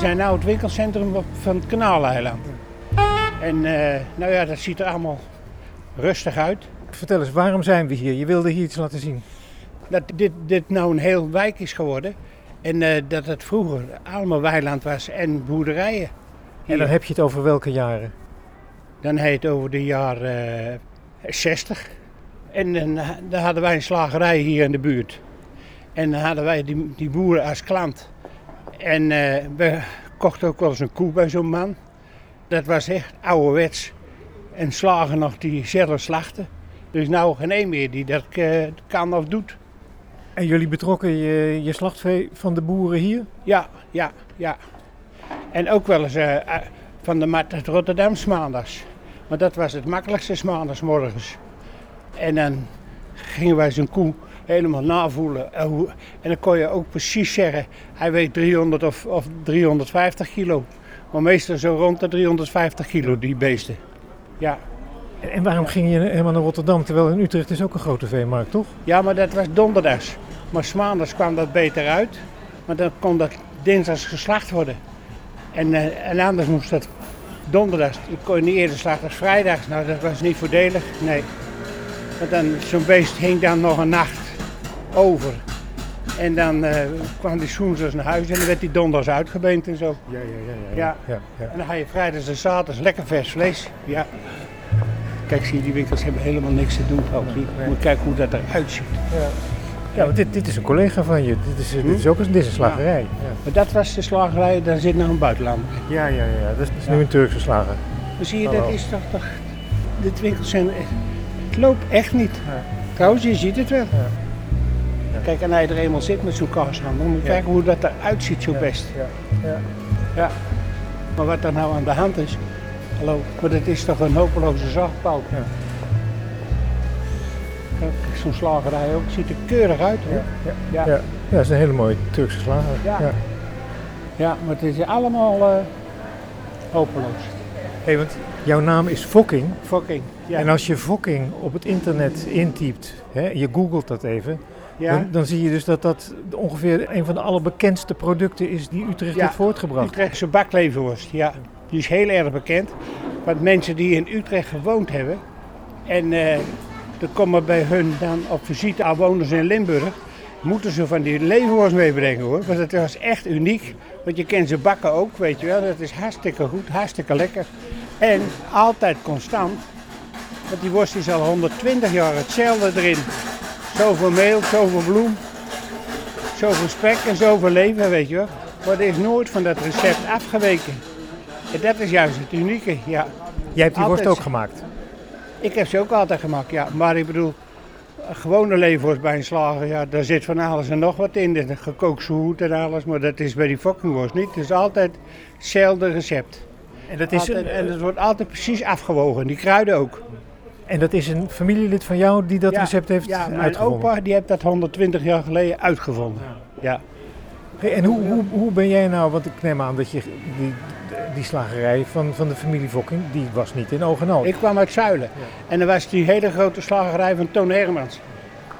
zijn nou het winkelcentrum van het Kanaaleiland. En eh, nou ja, dat ziet er allemaal rustig uit. Vertel eens, waarom zijn we hier? Je wilde hier iets laten zien. Dat dit, dit nou een heel wijk is geworden. En eh, dat het vroeger allemaal weiland was en boerderijen. En dan heb je het over welke jaren? Dan heet het over de jaren eh, 60. En dan, ha- dan hadden wij een slagerij hier in de buurt. En dan hadden wij die, die boeren als klant. En we kochten ook wel eens een koe bij zo'n man. Dat was echt ouderwets. En slagen nog die zelf slachten. Dus nou geen een meer die dat eh, kan of doet. En jullie betrokken je, je slachtvee van de boeren hier? Ja, ja, ja. En ook wel eens eh, eh, van de markt uit Rotterdam 's maandags. Maar dat was het makkelijkste 's maandags morgens. En dan gingen wij zo'n koe helemaal navoelen. Hoe- En dan kon je ook precies zeggen, hij weegt 300 of, of 350 kilo. Maar meestal zo rond de 350 kilo, die beesten. Ja. En, en waarom ging je helemaal naar Rotterdam? Terwijl in Utrecht is ook een grote veemarkt, toch? ja, maar dat was donderdags. Maar maandags kwam dat beter uit. Maar dan kon dat dinsdags geslacht worden. En, eh, en anders moest dat donderdags. Dan kon je niet eerder slachten als vrijdags. Nou, dat was niet voordelig. Nee. Want dan, zo'n beest hing dan nog een nacht over. En dan eh, kwam die woensdags naar huis en dan werd die donderdags uitgebeend en zo. Ja, ja, ja. Ja. ja, ja. En dan ga je vrijdags en zaterdags lekker vers vlees. Ja. Kijk, zie je, die winkels hebben helemaal niks te doen. Zie je. Moet kijken hoe dat eruit ziet. Ja, want dit, dit is een collega van je. Dit is, dit is ook een, dit is een slagerij. Ja, Maar dat was de slagerij, daar zit nog een buitenlander. ja, ja. ja. Dat is, dat is nu een Turkse slager. Maar zie je, dat is toch, toch dit winkelcentrum, het loopt echt niet. Ja. Trouwens, je ziet het wel. Kijk, en hij er eenmaal zit met zo'n kaashandel, moet je kijken hoe dat eruit ziet zo best. Ja, ja. Ja. Maar wat er nou aan de hand is, hallo, maar dat is toch een hopeloze zachtbouw. Ja. Kijk, Zo'n slagerij ook, ziet er keurig uit hoor. Ja, ja. Ja. Dat is een hele mooie Turkse slager. Ja. Ja. Maar het is allemaal eh, hopeloos. Hey, want jouw naam is Fokking. Fucking. Ja. En als je Fokking op het internet intypt, hè, je googelt dat even, ja. dan, dan zie je dus dat dat ongeveer een van de allerbekendste producten is die Utrecht Ja. heeft voortgebracht. Utrechtse bakleverworst, ja. Die is heel erg bekend. Want mensen die in Utrecht gewoond hebben en eh er komen bij hun dan op visite aan woners in Limburg, moeten ze van die leverworst meebrengen hoor. Want het was echt uniek. Want je kent ze bakken ook, weet je wel. Dat is hartstikke goed, hartstikke lekker. En altijd constant. Want die worst is al 120 jaar hetzelfde erin. Zoveel meel, zoveel bloem, zoveel spek en zoveel lever, weet je wel. Maar er is nooit van dat recept afgeweken. En dat is juist het unieke, ja. Jij hebt die worst ook gemaakt. Ik heb ze ook altijd gemaakt, ja. Maar ik bedoel, gewone leverworst bij een slager, ja, daar zit van alles en nog wat in. De gekookt zoet en alles, maar dat is bij die fokkingworst niet. Het is altijd hetzelfde recept. En dat is Altijd- een, en het wordt altijd precies afgewogen, die kruiden ook. En dat is een familielid van jou die dat Ja, recept heeft Ja, mijn uitgevonden. opa die heeft dat 120 jaar geleden uitgevonden. Ja. Hey, en hoe, hoe, hoe ben jij nou, want ik neem aan dat je die, die slagerij van, van de familie Fokking, die was niet in al. Ik kwam uit Zuilen. En er was die hele grote slagerij van Toon Hermans.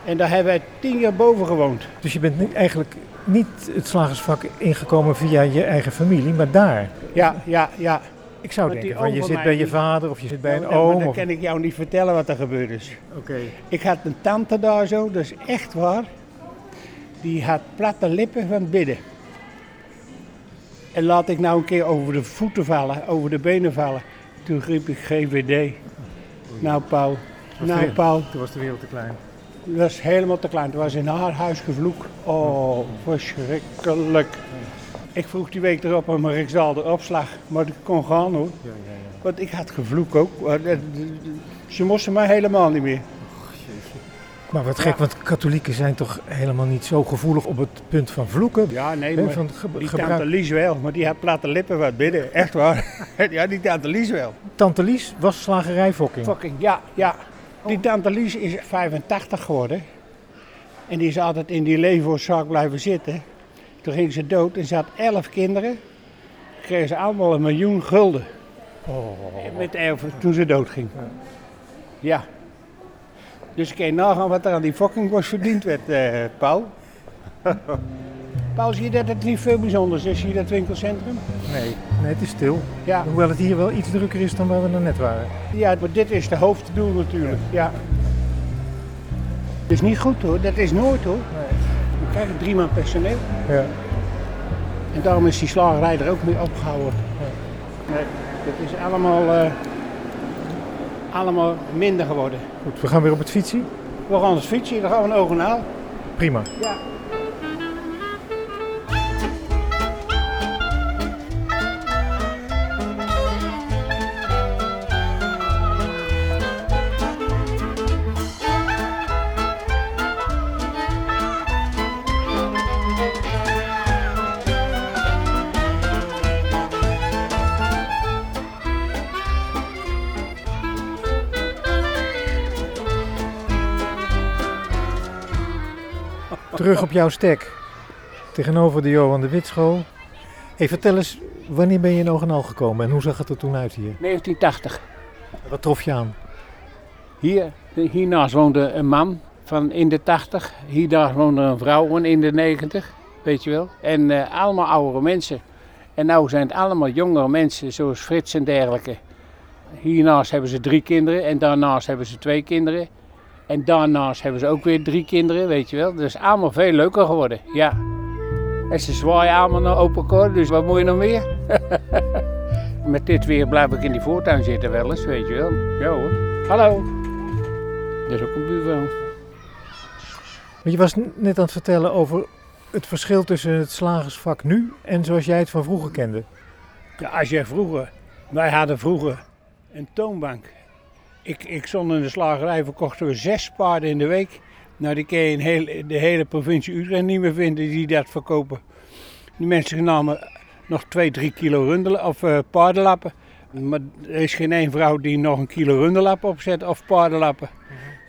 En daar hebben wij tien jaar boven gewoond. Dus je bent eigenlijk niet het slagersvak ingekomen via je eigen familie, maar daar. Ja, ja, ja. Ik zou denken, van, je zit bij je vader of je zit bij een oom. Dan Of... kan ik jou niet vertellen wat er gebeurd is. Oké. Ik had een tante daar zo, dat is echt waar. Die had platte lippen van het bidden. En laat ik nou een keer over de voeten vallen, over de benen vallen. Toen riep ik GVD. Nou Paul, nou. Paul. Toen was de wereld te klein. Dat was helemaal te klein. Het was in haar huis gevloek. Oh, verschrikkelijk. Ik vroeg die week erop om een Rijksdaalder opslag, maar ik kon gaan hoor. Ja, ja, ja. Want ik had gevloek ook. Dat- Ze moesten mij helemaal niet meer. Maar wat gek, want katholieken zijn toch helemaal niet zo gevoelig op het punt van vloeken. Ja, nee, Hè, maar van ge- die gebruik- tante Lies wel. Maar die had platte lippen wat binnen. Echt waar. ja, die tante Lies wel. Tante Lies was slagerijfokking. Fucking, ja, ja. Die tante Lies is 85 geworden. En die is altijd in die leverzaak blijven zitten. Toen ging ze dood en ze had 11 kinderen. Kregen ze allemaal een miljoen gulden. Oh. Met erven toen ze doodging. Ja. Dus ik kan je nagaan wat er aan die fucking worst verdiend werd, eh, Paul. Paul, zie je dat het niet veel bijzonders is hier, dat winkelcentrum? Nee, nee, het is stil. Ja, Hoewel het hier wel iets drukker is dan waar we net waren. ja maar dit is de hoofddoel natuurlijk. Ja. Het is niet goed hoor, dat is nooit hoor. We krijgen drie man personeel. Ja. En daarom is die slagerij er ook mee opgehouden. Nee, dat is allemaal, eh, allemaal minder geworden. Goed, we gaan weer op het fietsen. We gaan fietsen, dan gaan we een oog en haal. Prima. Ja. Terug op jouw stek. Tegenover de Johan de Witschool. Hey, vertel eens, wanneer ben je in Ogenal gekomen en hoe zag het er toen uit hier? 1980. Wat trof je aan? Hier, hiernaast woonde een man van in de 80. Hiernaast woonde een vrouw van in de 90, weet je wel. En eh, allemaal oudere mensen. En nu zijn het allemaal jongere mensen, zoals Frits en dergelijke. Hiernaast hebben ze drie kinderen en daarnaast hebben ze twee kinderen. En daarnaast hebben ze ook weer drie kinderen, weet je wel. Dus allemaal veel leuker geworden, ja. En ze zwaaien allemaal naar open koor, dus wat moet je nog meer? Met dit weer blijf ik in die voortuin zitten wel eens, weet je wel. Ja hoor. Hallo. Dat is ook een buurvrouw. Je was net aan het vertellen over het verschil tussen het slagersvak nu en zoals jij het van vroeger kende. Ja, als jij vroeger, wij hadden vroeger een toonbank. Ik, ik stond in de slagerij, verkochten we zes paarden in de week. Nou, die kun je in heel, de hele provincie Utrecht niet meer vinden die dat verkopen. Die mensen namen nog twee, drie kilo rundelen, of eh, paardenlappen. Maar er is geen één vrouw die nog een kilo runderlappen opzet of paardenlappen.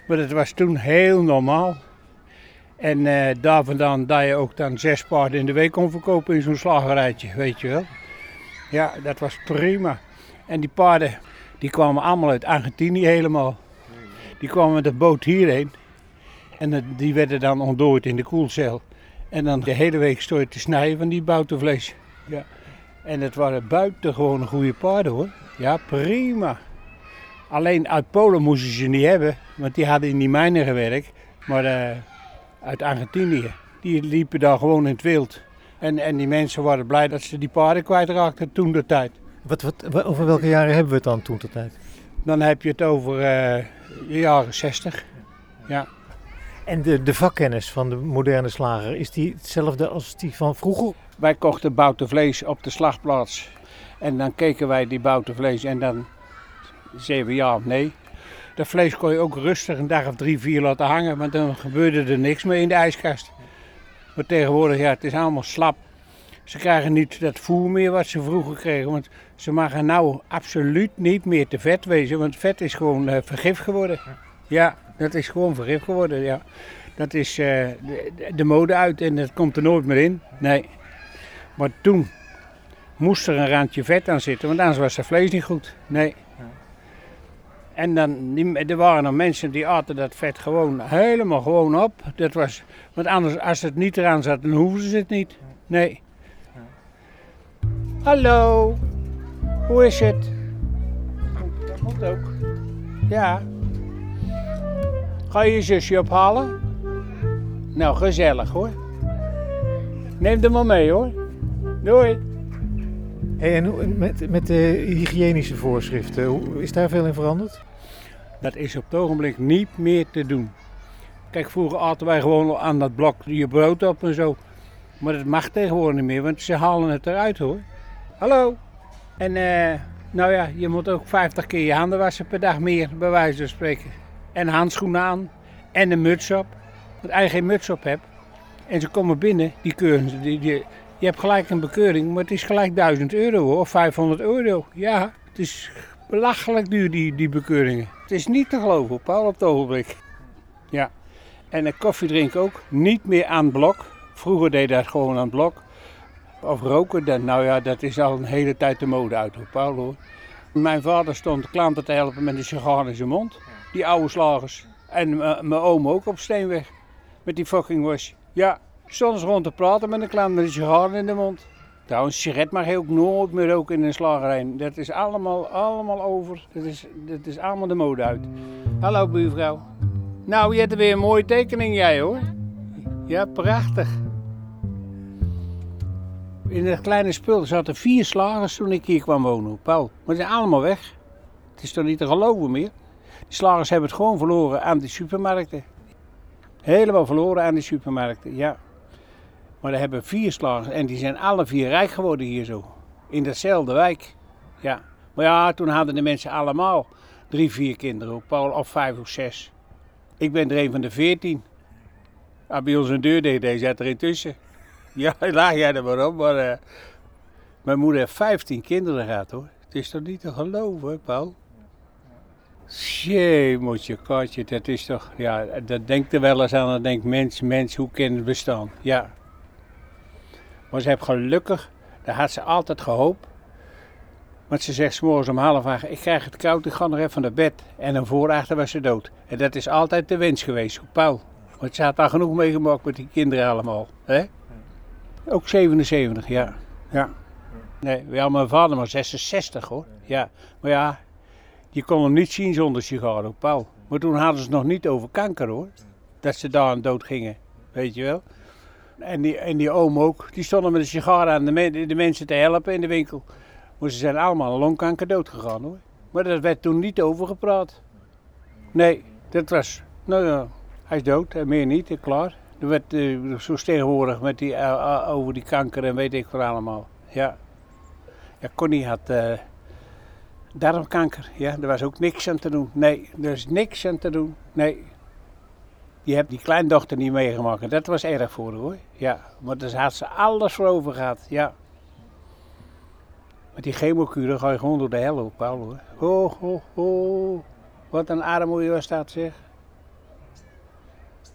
Maar dat was toen heel normaal. En eh, daar vandaan dat je ook dan zes paarden in de week kon verkopen in zo'n slagerijtje, weet je wel. Ja, dat was prima. En die paarden, die kwamen allemaal uit Argentinië helemaal. Die kwamen met de boot hierheen. En die werden dan ontdooid in de koelcel. En dan de hele week stond te snijden van die boutenvlees. Ja. En het waren buitengewoon goede paarden hoor. Ja, prima. Alleen uit Polen moesten ze niet hebben, want die hadden in die mijnen gewerkt. Maar eh, uit Argentinië, die liepen daar gewoon in het wild. En, en die mensen waren blij dat ze die paarden kwijtraakten toen de tijd. Wat, wat, wa- over welke jaren hebben we het dan toen de tijd? Dan heb je het over eh, de jaren 60. Ja. En de, de vakkennis van de moderne slager, is die hetzelfde als die van vroeger? Wij kochten bouten vlees op de slagplaats. En dan keken wij die bouten vlees en dan zeiden we ja of nee. Dat vlees kon je ook rustig een dag of drie, vier laten hangen, want dan gebeurde er niks meer in de ijskast. Maar tegenwoordig, ja, het is allemaal slap. Ze krijgen niet dat voer meer wat ze vroeger kregen, want ze mogen nou absoluut niet meer te vet wezen, want vet is gewoon eh, vergif geworden. Ja, dat is gewoon vergif geworden, ja. Dat is eh, de, de mode uit en dat komt er nooit meer in. Nee. Maar toen moest er een randje vet aan zitten, want anders was het vlees niet goed. Nee. En dan, er waren er mensen die aten dat vet gewoon helemaal gewoon op. Dat was, want anders, als het niet eraan zat, dan hoefden ze het niet. Nee. Hallo, hoe is het? Oh, Dat moet ook. Ja. Ga je je zusje ophalen? Nou, gezellig hoor. Neem er maar mee hoor. Doei. Hey, en hoe- met, met de hygiënische voorschriften, hoe- is daar veel in veranderd? Dat is op het ogenblik niet meer te doen. Kijk, vroeger aten wij gewoon aan dat blok je brood op en zo. Maar dat mag tegenwoordig niet meer, want ze halen het eruit hoor. Hallo. En eh, nou ja, je moet ook 50 keer je handen wassen per dag meer, bij wijze van spreken. En handschoenen aan en een muts op. Want als je geen muts op hebt en ze komen binnen, die keuren. Die, je hebt gelijk een bekeuring, maar het is gelijk 1000 euro of 500 euro. Ja, het is belachelijk duur die, die bekeuringen. Het is niet te geloven, Paul, op het ogenblik. Ja. En een koffie drinken ook niet meer aan het blok. Vroeger deed dat gewoon aan het blok. Of roken, dan, nou ja, dat is al een hele tijd de mode uit hoor. Mijn vader stond klanten te helpen met een sigaar in zijn mond. Die oude slagers. En m- mijn oom ook op Steenweg. Met die fucking wash. Ja, Stonden ze rond te praten met een klein sigaar in de mond. Trouwens, sigaret mag je ook nooit meer roken in een slagerij. Dat is allemaal, allemaal over. Dat is, dat is allemaal de mode uit. Hallo buurvrouw. Nou, je hebt er weer een mooie tekening jij hoor. Ja, prachtig. In het kleine spul zaten vier slagers toen ik hier kwam wonen, Paul. Maar ze zijn allemaal weg. Het is toch niet te geloven meer. Die slagers hebben het gewoon verloren aan de supermarkten. Helemaal verloren aan de supermarkten, ja. Maar er hebben vier slagers en die zijn alle vier rijk geworden hier zo. In dezelfde wijk. Ja. Maar ja, toen hadden de mensen allemaal drie, vier kinderen ook, Paul, of vijf of zes. Ik ben er een van de veertien. Ah, bij ons een deur deed, hij zat er intussen. Ja, laag jij er maar op, maar uh, mijn moeder heeft vijftien kinderen gehad hoor. Het is toch niet te geloven, Paul? Jee, moet je katje, dat is toch, ja, dat denkt er wel eens aan, dan denkt mens, mens, hoe kan het bestaan? Ja. Maar ze heeft gelukkig, daar had ze altijd gehoopt. Want ze zegt s'morgens om half acht, ik krijg het koud, ik ga nog even naar bed. En een voorachter was ze dood. En dat is altijd de wens geweest, Paul. Want ze had daar genoeg meegemaakt met die kinderen allemaal. Hè? Ook 77, ja. ja. Nee, ja, mijn vader maar 66 hoor. Ja. Maar ja, je kon hem niet zien zonder sigaren, Paul. Maar toen hadden ze nog niet over kanker hoor. Dat ze daar aan dood gingen, weet je wel. En die, en die oom ook, die stonden met een sigaar aan de, mensen te helpen in de winkel. Maar ze zijn allemaal longkanker dood gegaan hoor. Maar daar werd toen niet over gepraat. Nee, dat was, nou ja, hij is dood en meer niet, klaar. Er werd uh, zo tegenwoordig met die, uh, over die kanker en weet ik wat allemaal. Ja, ja Connie had darmkanker. Ja, er was ook niks aan te doen. Nee, er is niks aan te doen. Nee. Je hebt die kleindochter niet meegemaakt. Dat was erg voor haar hoor. Ja, maar daar had ze alles voor over gehad. Ja. Met die chemokuren ga je gewoon door de hel op, Paul hoor. Ho, ho, ho. Wat een armoede was dat zeg.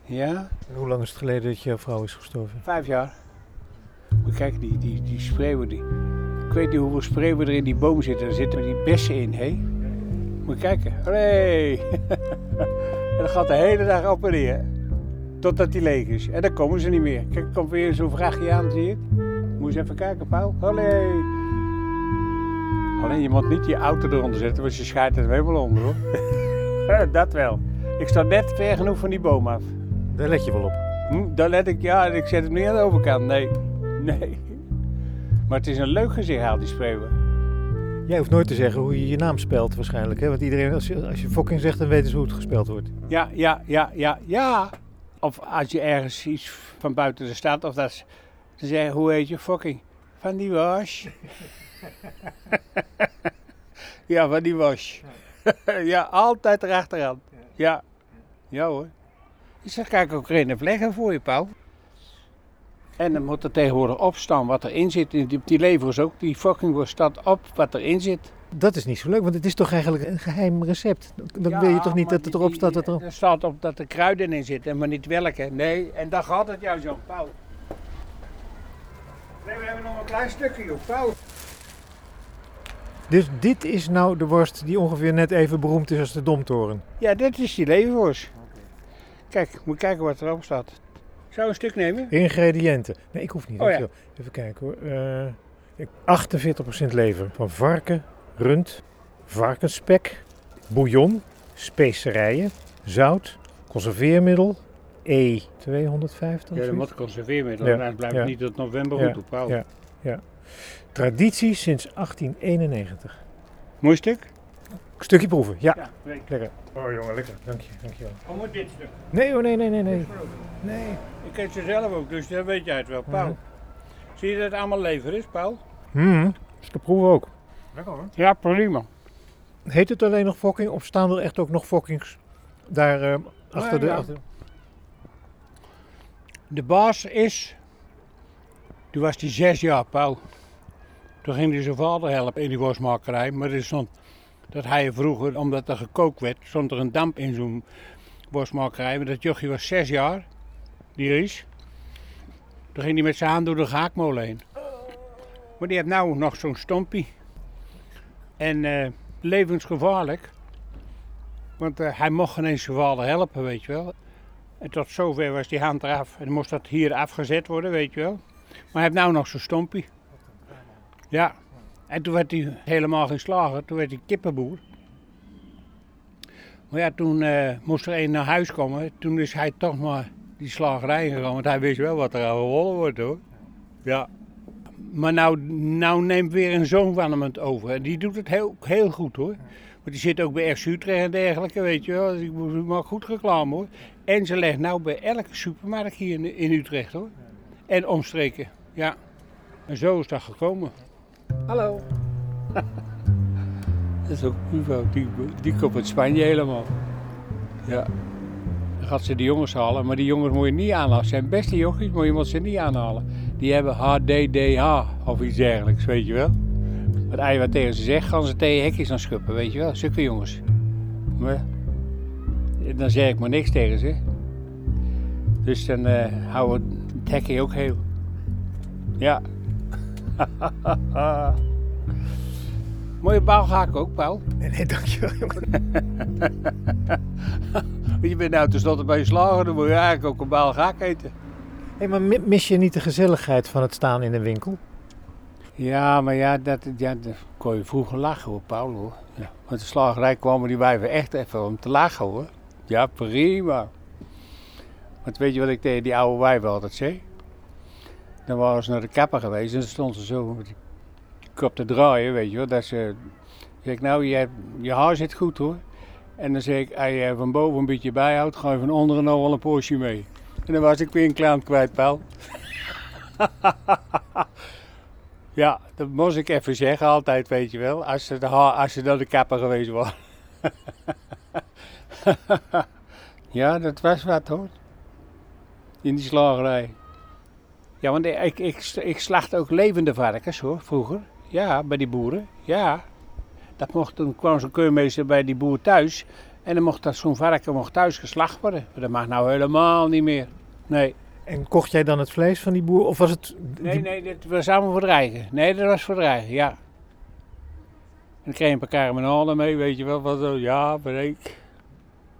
Ja. En hoe lang is het geleden dat je vrouw is gestorven? Vijf jaar. Maar kijk, die, die, die spreeuwen, die, ik weet niet hoeveel spreeuwen er in die boom zitten. Er zitten die bessen in, hé. Moet je kijken. Hey. en dan gaat de hele dag op en neer. Totdat die leeg is. En dan komen ze niet meer. Kijk, er komt weer zo'n vrachtje aan, zie je het? Moet je eens even kijken, Paul. Allee. Alleen je moet niet je auto eronder zetten, want je scheidt het helemaal onder hoor. dat wel. Ik sta net ver genoeg van die boom af. Daar let je wel op. Hm, daar let ik, ja, ik zet hem niet aan de overkant. Nee, nee. Maar het is een leuk gezicht, haalt die spreeuwen. Jij hoeft nooit te zeggen hoe je je naam spelt waarschijnlijk. Hè? Want iedereen, als je, als je Fokking zegt, dan weten ze hoe het gespeld wordt. Ja, ja, ja, ja, ja. Of als je ergens iets van buiten de stad, of dat ze zeggen, hoe heet je Fokking? Van die was. ja, van die was. ja, altijd erachteraan. Ja, ja hoor. Ik zeg, kijk ook geen vleggen voor je, Paul. En dan moet er tegenwoordig opstaan wat erin zit. Die, die leveren ook, die fucking worst staat op wat erin zit. Dat is niet zo leuk, want het is toch eigenlijk een geheim recept. Dan Ja, wil je toch niet dat het erop die- staat dat er... Er staat op dat er kruiden in zitten, maar niet welke. Nee, en daar gaat het juist om, Paul. Nee, we hebben nog een klein stukje, joh, Paul. Dus dit is nou de worst die ongeveer net even beroemd is als de Domtoren. Ja, dit is die leverworst. Kijk, moet kijken wat erop staat. Zou je een stuk nemen? Ingrediënten. Nee, ik hoef niet. Oh ja. Even kijken hoor. Eh, ik- 48% lever van varken, rund, varkensspek, bouillon, specerijen, zout, conserveermiddel, E E250. Ja, dat conserveermiddel. Ja, Ja, blijft ja. niet tot november Ja, goed, op, Paul. ja. Traditie sinds 1891. Mooi stuk? Stukje proeven, ja. Lekker. Oh jongen, lekker. Dank je, dank je wel. Oh, moet dit stuk. Nee hoor, nee, nee, nee, nee. Nee. Ik ken ze zelf ook, dus dan weet jij het wel, Paul. Mhm. Zie je dat het allemaal lever is, Paul? Hmm, is te proeven ook. Lekker hoor. Ja, prima. Heet het alleen nog fokking of staan er echt ook nog fokkings daar eh, achter de... ja. Achter... De baas is, toen was hij zes jaar, Paul. Toen ging hij zijn vader helpen in die worstmakerij. Maar er stond dat hij vroeger, omdat er gekookt werd, stond er een damp in zo'n worstmakerij. Maar dat jochie was zes jaar, die Ries. Toen ging hij met zijn hand door de gaakmolen heen. Maar die heeft nou nog zo'n stompie. En eh, levensgevaarlijk. Want eh, hij mocht geen eens vader helpen, weet je wel. En tot zover was die hand eraf. En moest dat hier afgezet worden, weet je wel. Maar hij heeft nou nog zo'n stompie. Ja. En toen werd hij helemaal geslagen. Toen werd hij kippenboer. Maar ja, toen eh, moest er een naar huis komen. Toen is hij toch maar die slagerij gegaan. Want hij wist wel wat er aan gewonnen wordt hoor. Ja. Maar nou, nou neemt weer een zoon van hem het over. En die doet het heel, heel goed hoor. Want die zit ook bij FC Utrecht en dergelijke, weet je wel. Ik maak goed reclame hoor. En ze legt nou bij elke supermarkt hier in, in Utrecht hoor. En omstreken, ja. En zo is dat gekomen. Hallo. dat is ook Uvo, die, die komt uit Spanje helemaal. Ja. Dan gaat ze de jongens halen, maar die jongens moet je niet aanhalen. Zijn beste jongens, maar je moet ze niet aanhalen. Die hebben HDDH of iets dergelijks, weet je wel. Wat je wat tegen ze zegt, gaan ze tegen hekjes aan schuppen, weet je wel. Zulke jongens. Maar dan zeg ik maar niks tegen ze. Dus dan uh, houden we het hekje ook heel. Ja. Mooie baalgaak ook, Paul. Nee, nee, dankjewel, jongen. je bent nou tenslotte bij je slager, dan moet je eigenlijk ook een baalgaak eten. Hé, hey, maar mis je niet de gezelligheid van het staan in een winkel? Ja, maar ja, dat, ja, dat kon je vroeger lachen hoor, Paul hoor. Ja. Want de slagerij kwamen die wijven echt even om te lachen hoor. Ja, prima. Want weet je wat ik tegen die oude wijven altijd zei? Dan waren ze naar de kapper geweest en dan stonden ze zo met kop te draaien, weet je wel. Dat ze, zeg ik, nou, je, je haar zit goed hoor. En dan zeg ik, als je van boven een beetje bijhoudt, ga je van onderen nog wel een poosje mee. En dan was ik weer een klant kwijt, Paul. ja, dat moest ik even zeggen altijd, weet je wel. Als ze, de als ze dan de kapper geweest was. ja, dat was wat hoor. In die slagerij. Ja, want ik, ik, ik slacht ook levende varkens hoor, vroeger. Ja, bij die boeren. Ja. Dat mocht, toen kwam zo'n keurmeester bij die boer thuis. En dan mocht dat zo'n varken mocht thuis geslacht worden. Maar dat mag nou helemaal niet meer. Nee. En kocht jij dan het vlees van die boer? Of was het... Nee, nee, dat was allemaal voor dreigen. Nee, dat was voor dreigen, ja. En dan kreeg een paar karamelalen mee, weet je wel. Wat zo, ja, breek.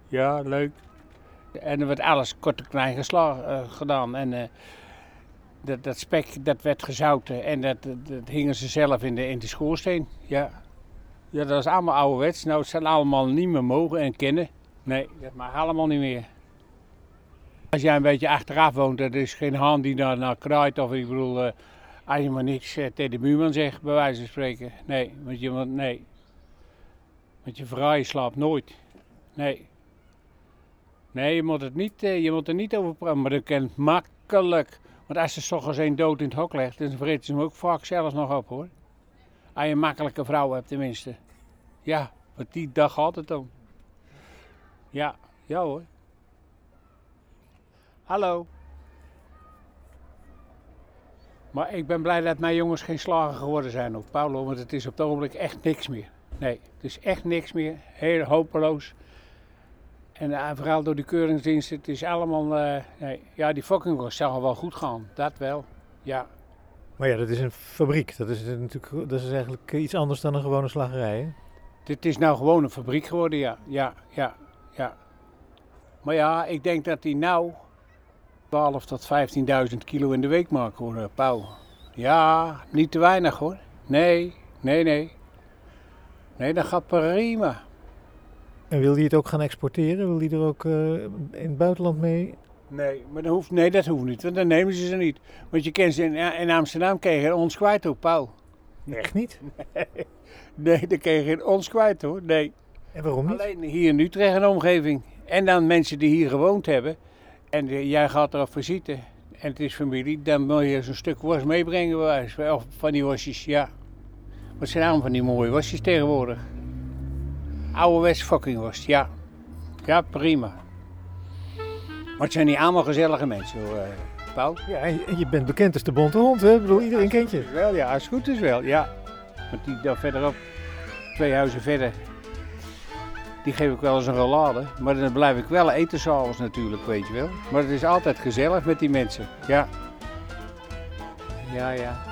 Ja, leuk. En er werd alles kort en klein geslagen, uh, gedaan. En uh, dat, dat spek dat werd gezouten en dat, dat, hingen ze zelf in de, in de schoorsteen. Ja. ja, dat is allemaal ouderwets. Nou, het zijn allemaal niet meer mogen en kennen. Nee, dat mag allemaal niet meer. Als jij een beetje achteraf woont, er is geen haan die daar naar kraait. Of ik bedoel, uh, als je maar niks uh, tegen de buurman zegt, bij wijze van spreken. Nee, want je, nee. Want je vrouw slaapt nooit. Nee. Nee, je moet, het niet, uh, je moet er niet over praten, maar dat kan makkelijk. Want als ze s ochtends een dood in het hok legt, dan vreten ze hem ook vaak zelfs nog op hoor. Als je een makkelijke vrouw hebt tenminste. Ja, want die dag gaat het om. Ja, ja hoor. Hallo. Maar ik ben blij dat mijn jongens geen slager geworden zijn of Paulo, want het is op het ogenblik echt niks meer. Nee, het is echt niks meer. Heel hopeloos. En uh, vooral door de keuringsdienst, het is allemaal... Uh, nee, ja, die fucking zal wel goed gaan. Dat wel, ja. Maar ja, dat is een fabriek. Dat is natuurlijk dat is eigenlijk iets anders dan een gewone slagerij, hè? Dit is nou gewoon een fabriek geworden, ja. Ja, ja, ja. Maar ja, ik denk dat die nou 12 tot 15.000 kilo in de week maken, hoor, Pauw. Ja, niet te weinig, hoor. Nee, nee, nee. Nee, dat gaat prima. En wil hij het ook gaan exporteren? Wil hij er ook uh, in het buitenland mee? Nee, maar dat hoeft, nee, dat hoeft niet, want dan nemen ze ze niet. Want je kent ze in, in Amsterdam krijg ons kwijt ook, Paul. Echt niet? Nee, nee dan krijg je ons kwijt hoor, nee. En waarom niet? Alleen hier in Utrecht en omgeving. En dan mensen die hier gewoond hebben. En jij gaat er op visite en het is familie, dan moet je zo'n stuk worst meebrengen. Of van die worstjes, ja. Wat zijn allemaal van die mooie worstjes tegenwoordig? Ouderwets fucking worst, ja. Ja, prima. Maar het zijn niet allemaal gezellige mensen hoor, eh, Paul. Ja, en je bent bekend als de bonte hond, hè? Ik bedoel, iedereen kent je. Wel, ja, als het goed is wel, ja. Want die daar verderop, twee huizen verder, die geef ik wel eens een rollade. Maar dan blijf ik wel eten s'avonds natuurlijk, weet je wel. Maar het is altijd gezellig met die mensen, ja. Ja, ja.